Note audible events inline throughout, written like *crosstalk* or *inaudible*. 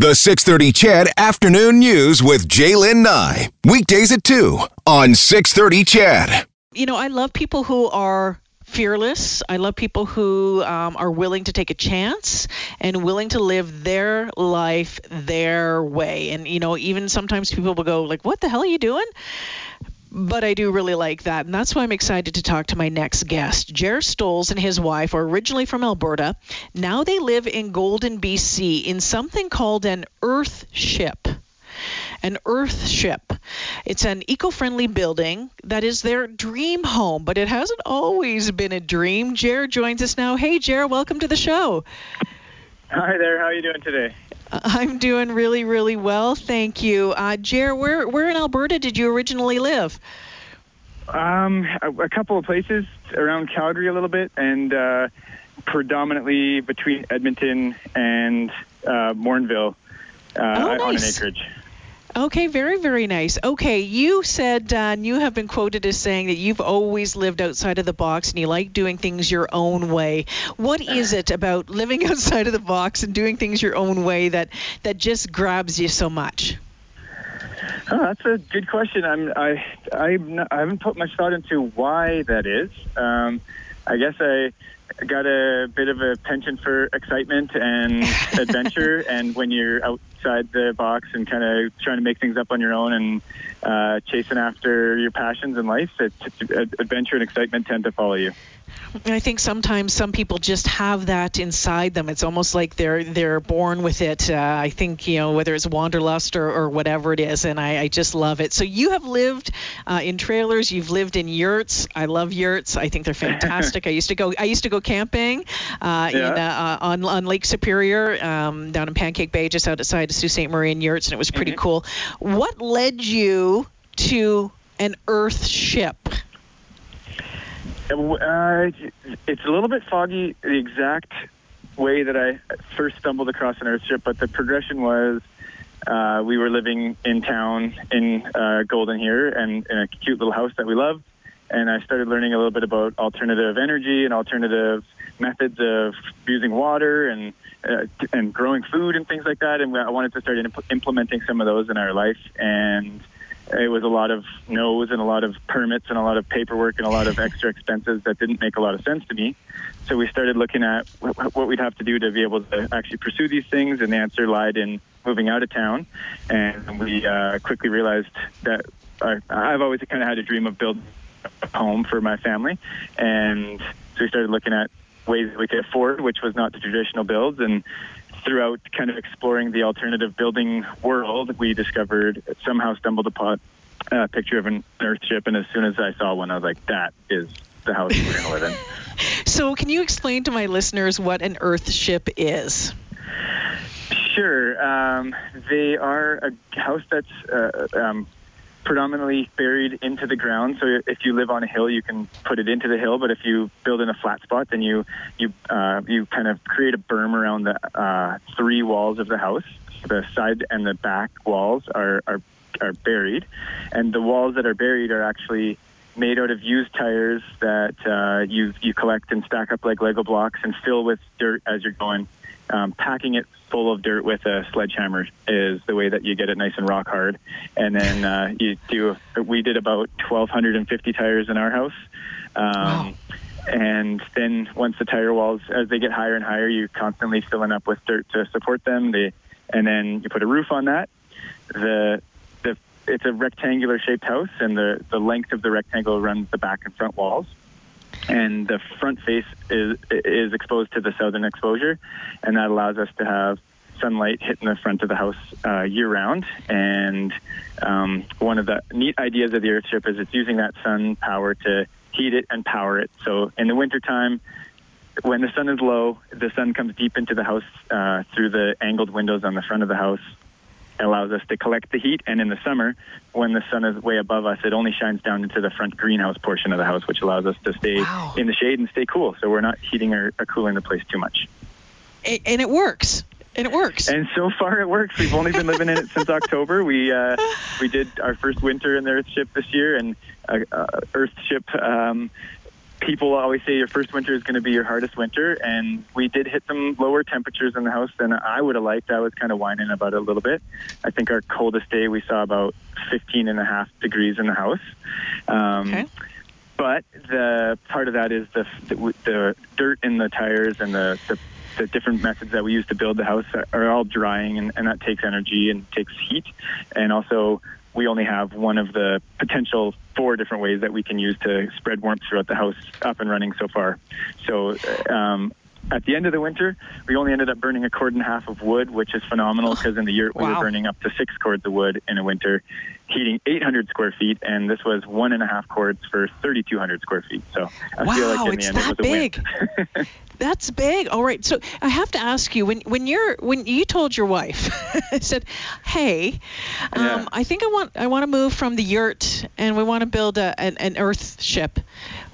The 630 CHED Afternoon News with J'lyn Nye. Weekdays at 2 on 630 CHED. You know, I love people who are fearless. I love people who um, are willing to take a chance and willing to live their life their way. And, you know, even sometimes people will go, like, what the hell are you doing? But I do really like that. And that's why I'm excited to talk to my next guest. Jair Stolz and his wife are originally from Alberta. Now they live in Golden, BC, in something called an Earth Ship. An Earth Ship. It's an eco friendly building that is their dream home, but it hasn't always been a dream. Jair joins us now. Hey, Jair, welcome to the show. Hi there. How are you doing today? *laughs* I'm doing really, really well, thank you. Uh, Jair, where where in Alberta did you originally live? Um, a, a couple of places around Calgary a little bit, and uh, predominantly between Edmonton and uh, Morinville uh, Oh, on an acreage. Okay, very, very nice. Okay, you said, uh, you have been quoted as saying that you've always lived outside of the box and you like doing things your own way. What is it *laughs* about living *laughs* outside of the box and doing things your own way that, that just grabs you so much? Oh, that's a good question. I'm I I'm not, I haven't put much thought into why that is. Um, I guess I got a bit of a penchant for excitement and *laughs* adventure, and when you're outside the box and kind of trying to make things up on your own and uh, chasing after your passions in life, it's, it's, adventure and excitement tend to follow you. I think sometimes some people just have that inside them. It's almost like they're they're born with it. Uh, I think you know whether it's wanderlust or, or whatever it is, and I, I just love it. So you have lived uh, in trailers. You've lived in yurts. I love yurts. I think they're *laughs* fantastic. I used to go. I used to go camping uh, in Yeah. uh, on on Lake Superior um, down in Pancake Bay, just outside of Sault Ste. Marie in yurts, and it was pretty cool. What led you to an Earth ship? Uh, it's a little bit foggy the exact way that I first stumbled across an Earthship, but the progression was uh, we were living in town in uh, Golden here and in a cute little house that we loved. And I started learning a little bit about alternative energy and alternative methods of using water and uh, and growing food and things like that. And I wanted to start imp- implementing some of those in our life. And it was a lot of no's and a lot of permits and a lot of paperwork and a lot of extra expenses that didn't make a lot of sense to me. So we started looking at wh- what we'd have to do to be able to actually pursue these things, and the answer lied in moving out of town. And we uh, quickly realized that I, I've always kind of had a dream of building a home for my family, and so we started looking at ways that we could afford, which was not the traditional builds, and throughout kind of exploring the alternative building world, we discovered somehow stumbled upon a picture of an Earthship, and as soon as I saw one, I was like, "That is the house we're going to live in." *laughs* So, can you explain to my listeners what an Earth ship is? Sure. Um, they are a house that's uh, um, predominantly buried into the ground. So if you live on a hill, you can put it into the hill. But if you build in a flat spot, then you you uh, you kind of create a berm around the uh, three walls of the house. The side and the back walls are are are buried, and the walls that are buried are actually made out of used tires that uh, you you collect and stack up like Lego blocks and fill with dirt as you're going. Um, packing it full of dirt with a sledgehammer is the way that you get it nice and rock hard. And then uh, you do. We did about 1,250 tires in our house. Um, Wow. And then once the tire walls, as they get higher and higher, you constantly filling up with dirt to support them. They, and then you put a roof on that. The the it's a rectangular shaped house, and the the length of the rectangle runs the back and front walls and the front face is is exposed to the southern exposure, and that allows us to have sunlight hitting the front of the house uh, year round. And um, one of the neat ideas of the Earthship is it's using that sun power to heat it and power it. So in the wintertime, when the sun is low, the sun comes deep into the house uh, through the angled windows on the front of the house. It allows us to collect the heat, and in the summer, when the sun is way above us, it only shines down into the front greenhouse portion of the house, which allows us to stay Wow. in the shade and stay cool. So we're not heating or, or cooling the place too much. And it works. And it works. And so far, it works. We've only been living in it since *laughs* October. We uh, we did our first winter in the Earthship this year, and uh, uh, Earthship um, people always say your first winter is going to be your hardest winter, and we did hit some lower temperatures in the house than I would have liked. I was kind of whining about it a little bit. I think our coldest day we saw about 15 and a half degrees in the house. Um, Okay. But the part of that is the the, the dirt in the tires and the, the the different methods that we use to build the house are, are all drying, and, and that takes energy and takes heat, and also we only have one of the potential four different ways that we can use to spread warmth throughout the house up and running so far. So. Um, at the end of the winter, we only ended up burning a cord and a half of wood, which is phenomenal because in the year we were burning up to six cords of wood in a winter, heating 800 square feet, and this was one and a half cords for 3,200 square feet. So I feel Wow, like in the end it was a win. *laughs* That's big. All right. So I have to ask you when when you're when you told your wife, *laughs* said, "Hey, um, Yeah. I think I want I want to move from the yurt and we want to build a, an, an Earth ship."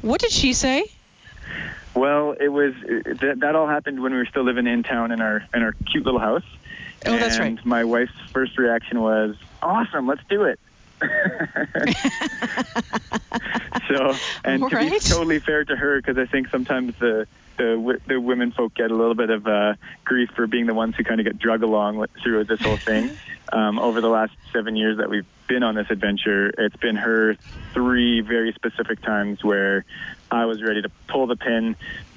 What did she say? Well, it was that, that all happened when we were still living in town in our in our cute little house. Oh, that's and right. My wife's first reaction was, "Awesome, let's do it." *laughs* so, and All to be totally fair to her, because I think sometimes the the, w- the women folk get a little bit of uh, grief for being the ones who kind of get drug along with, through this whole thing. *laughs* Um, over the last seven years that we've been on this adventure, it's been her three very specific times where I was ready to pull the pin,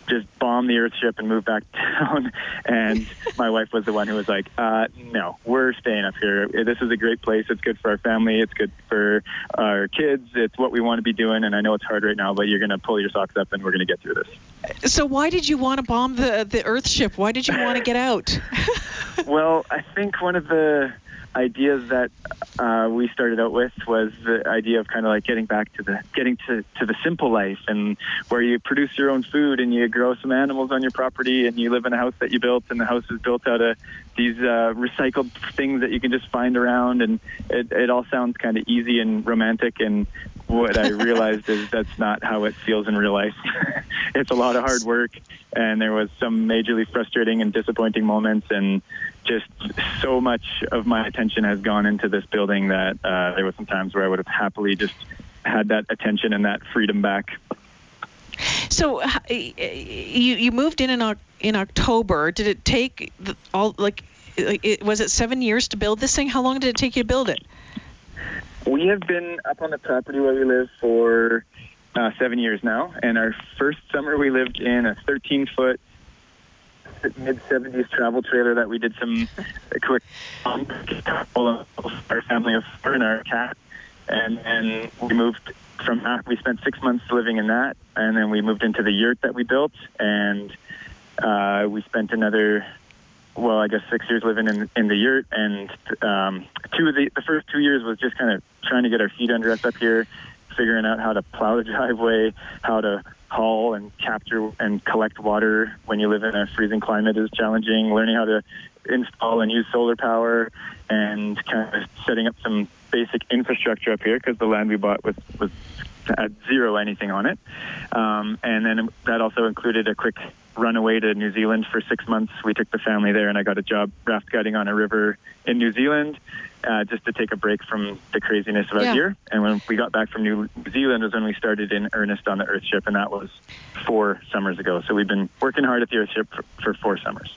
just bomb the Earth ship and move back *laughs* down. And my wife was the one who was like, uh, "No, we're staying up here. This is a great place. It's good for our family. It's good for our kids. It's what we want to be doing. And I know it's hard right now, but you're going to pull your socks up and we're going to get through this." So why did you want to bomb the the Earth ship? Why did you want to get out? *laughs* well, I think one of the ideas that uh, we started out with was the idea of kind of like getting back to the getting to, to the simple life and where you produce your own food and you grow some animals on your property and you live in a house that you built and the house is built out of these uh, recycled things that you can just find around and it, it all sounds kind of easy and romantic and what I *laughs* realized is that's not how it feels in real life. *laughs* it's a lot of hard work, and there was some majorly frustrating and disappointing moments, and just so much of my attention has gone into this building that uh, there were some times where I would have happily just had that attention and that freedom back. So you you moved in in, in October. Did it take all like? like, It, was it seven years to build this thing? How long did it take you to build it? We have been up on the property where we live for uh, seven years now, and our first summer we lived in a 13 foot mid 70s travel trailer that we did some a quick our family of four and our cat, and then we moved from that. We spent six months living in that, and then we moved into the yurt that we built, and uh, we spent another well, I guess six years living in in the yurt, and um, two of the the first two years was just kind of trying to get our feet under us up here, figuring out how to plow the *laughs* driveway, how to haul and capture and collect water when you live in a freezing climate is challenging. Learning how to install and use solar power, and kind of setting up some basic infrastructure up here because the land we bought was was had zero anything on it. Um, and then that also included a quick runaway to New Zealand for six months. We took the family there, and I got a job raft guiding on a river in New Zealand uh, just to take a break from the craziness of out Yeah. here. And when we got back from New Zealand was when we started in earnest on the Earthship, and that was four summers ago. So we've been working hard at the Earthship for, for four summers.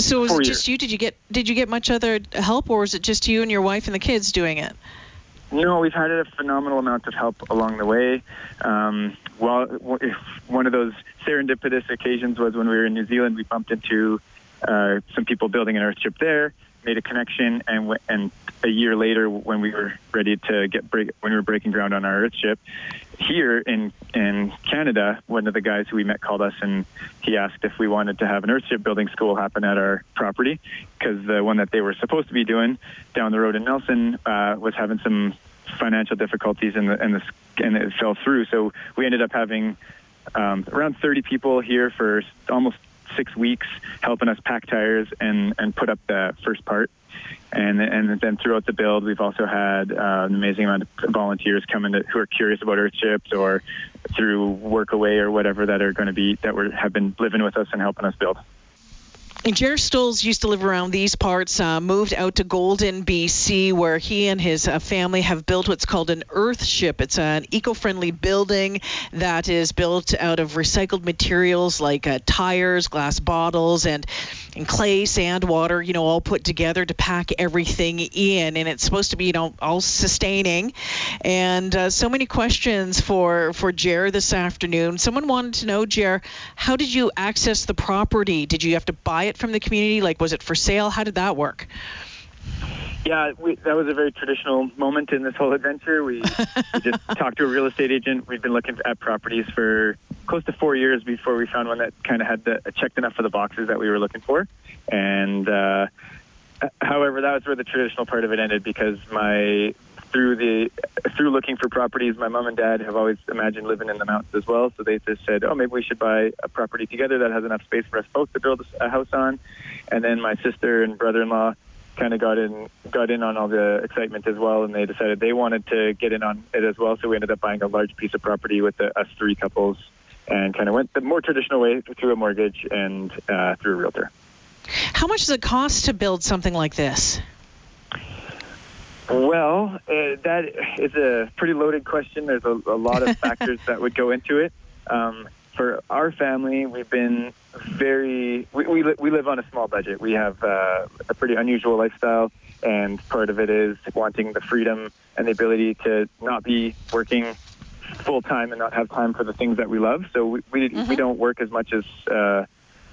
So was Four it just years. you? Did you get did you get much other help, or was it just you and your wife and the kids doing it? No, we've had a phenomenal amount of help along the way. Um, well, w- *laughs* one of those serendipitous occasions was when we were in New Zealand. We bumped into uh, some people building an Earthship there, made a connection, and w- and a year later, when we were ready to get break, when we were breaking ground on our Earthship, here in in Canada, one of the guys who we met called us and he asked if we wanted to have an Earthship building school happen at our property because the one that they were supposed to be doing down the road in Nelson uh, was having some financial difficulties and the and the and it fell through. So we ended up having um, around 30 people here for almost six weeks helping us pack tires and and put up the first part. And and then throughout the build, we've also had uh, an amazing amount of volunteers coming to, who are curious about Earthships or through Workaway or whatever that are going to be that were have been living with us and helping us build. Jair Stolz used to live around these parts, uh, moved out to Golden, BC, where he and his uh, family have built what's called an earth ship. It's an eco friendly building that is built out of recycled materials like uh, tires, glass bottles, and, and clay, sand, water, you know, all put together to pack everything in. And it's supposed to be, you know, all sustaining. And uh, so many questions for, for Jair this afternoon. Someone wanted to know, Jair, how did you access the property? Did you have to buy it from the community? Like, was it for sale? How did that work? Yeah, we, that was a very traditional moment in this whole adventure. We, *laughs* we just talked to a real estate agent. We've been looking at properties for close to four years before we found one that kind of had the, checked enough of the boxes that we were looking for. And uh, however, that was where the traditional part of it ended because my through the through looking for properties, my mom and dad have always imagined living in the mountains as well. So they just said, "Oh, maybe we should buy a property together that has enough space for us both to build a house on." And then my sister and brother-in-law kind of got in got in on all the excitement as well, and they decided they wanted to get in on it as well. So we ended up buying a large piece of property with the, us three couples, and kind of went the more traditional way through a mortgage and uh, through a realtor. How much does it cost to build something like this? Well, uh, that is a pretty loaded question. There's a, a lot of *laughs* factors that would go into it. Um, for our family, we've been very we we, li- we live on a small budget. We have uh, a pretty unusual lifestyle, and part of it is wanting the freedom and the ability to not be working full time and not have time for the things that we love. So we we, mm-hmm. we don't work as much as uh,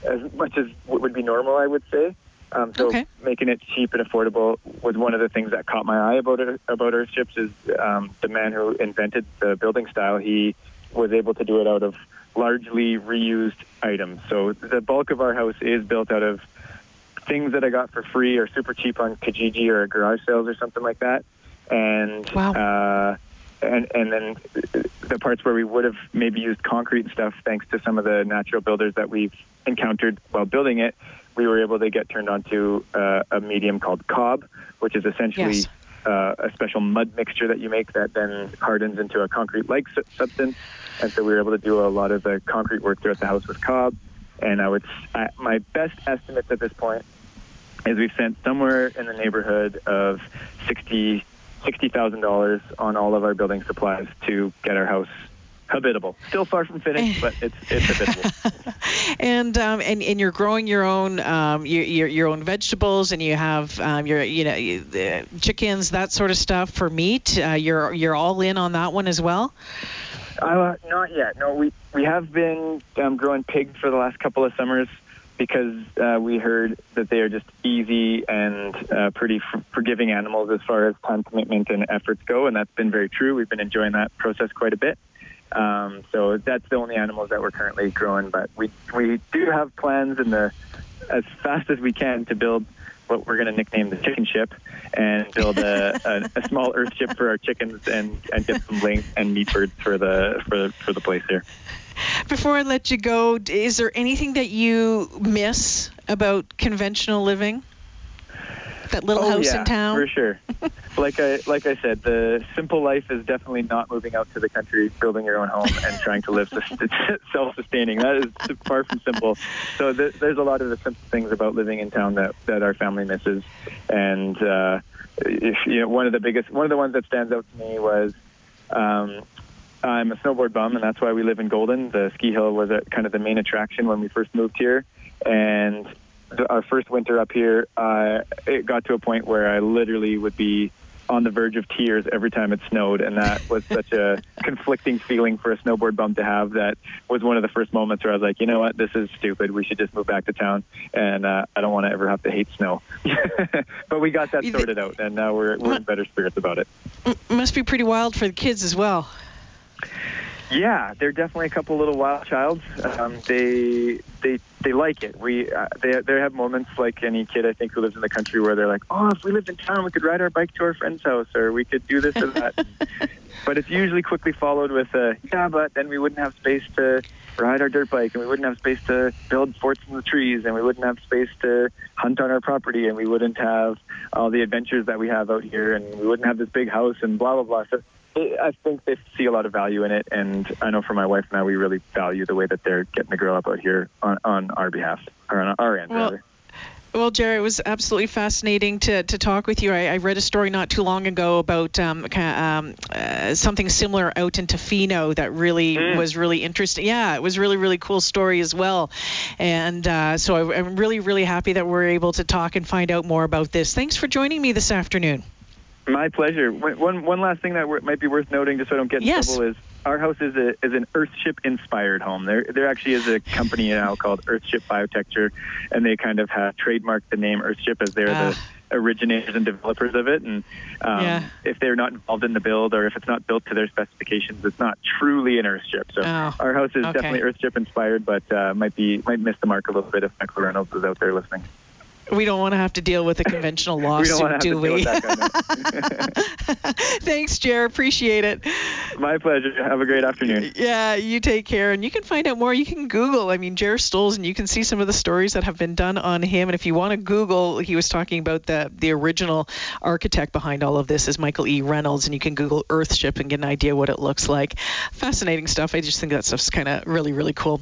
as much as would be normal, I would say. Um, so okay. making it cheap and affordable was one of the things that caught my eye about it, about Earthships. Is um, the man who invented the building style? He was able to do it out of largely reused items. So the bulk of our house is built out of things that I got for free or super cheap on Kijiji or garage sales or something like that. And wow. uh, and and then the parts where we would have maybe used concrete and stuff, thanks to some of the natural builders that we've encountered while building it, we were able to get turned onto uh, a medium called cob, which is essentially yes. uh, a special mud mixture that you make that then hardens into a concrete-like su- substance. And so we were able to do a lot of the concrete work throughout the house with cob. And I would, I, my best estimates at this point is we've spent somewhere in the neighborhood of sixty sixty thousand dollars on all of our building supplies to get our house habitable. Still far from finished, *laughs* but it's it's habitable. *laughs* and um, and and you're growing your own um, your, your, your own vegetables, and you have um, your you know chickens that sort of stuff for meat. Uh, you're you're all in on that one as well. Uh, not yet. No, we we have been um, growing pigs for the last couple of summers because uh, we heard that they are just easy and uh, pretty f- forgiving animals as far as time commitment and efforts go, and that's been very true. We've been enjoying that process quite a bit. Um, so that's the only animals that we're currently growing. But we we do have plans in the as fast as we can to build what we're going to nickname the chicken ship and build a, a, a, small earth ship for our chickens and, and get some link and meat birds for the for, for the place here. Before I let you go, is there anything that you miss about conventional living? That little oh, house yeah, in town? For sure. *laughs* like I like I said, the simple life is definitely not moving out to the country, building your own home, and trying to live *laughs* self-sustaining. That is far from simple. So th- there's a lot of the simple things about living in town that that our family misses, and uh, if, you know, one of the biggest, one of the ones that stands out to me was. Um, I'm a snowboard bum, and that's why we live in Golden. The ski hill was a, kind of the main attraction when we first moved here, and our first winter up here, uh, it got to a point where I literally would be on the verge of tears every time it snowed, and that was *laughs* such a conflicting feeling for a snowboard bum to have. That was one of the first moments where I was like, you know what, this is stupid. We should just move back to town, and uh, I don't want to ever have to hate snow. *laughs* but we got that sorted out, and now we're we're in better spirits about it. Must be pretty wild for the kids as well. Yeah, they're definitely a couple little wild childs. Um, they they they like it. We uh, they they have moments like any kid I think who lives in the country where they're like, oh, if we lived in town, we could ride our bike to our friend's house, or we could do this or that. *laughs* but it's usually quickly followed with a yeah, but then we wouldn't have space to ride our dirt bike, and we wouldn't have space to build forts in the trees, and we wouldn't have space to hunt on our property, and we wouldn't have all the adventures that we have out here, and we wouldn't have this big house, and blah blah blah. So I think they see a lot of value in it, and I know for my wife and I, we really value the way that they're getting to grow up out here on, on our behalf or on our end, well, rather. Well, Jerry, it was absolutely fascinating to, to talk with you. I, I read a story not too long ago about um, um, uh, something similar out in Tofino that really mm. was really interesting. Yeah, it was really, really cool story as well. And uh, so I, I'm really, really happy that we're able to talk and find out more about this. Thanks for joining me this afternoon. My pleasure. One, one last thing that might be worth noting, just so I don't get in yes. trouble, is our house is a is an Earthship inspired home. There there actually is a company now called Earthship Biotecture, and they kind of have trademarked the name Earthship as they're uh. the originators and developers of it. And um, yeah. if they're not involved in the build or if it's not built to their specifications, it's not truly an Earthship. So oh. our house is okay. definitely Earthship inspired, but uh, might be might miss the mark a little bit if Michael Reynolds is out there listening. We don't want to have to deal with a *laughs* conventional lawsuit, we do we? *laughs* Thanks, Jair. Appreciate it. My pleasure. Have a great afternoon. Yeah, you take care. And you can find out more. You can Google, I mean, Jair Stolz, and you can see some of the stories that have been done on him. And if you want to Google, he was talking about the, the original architect behind all of this is Michael E. Reynolds, and you can Google Earthship and get an idea what it looks like. Fascinating stuff. I just think that stuff's kind of really, really cool.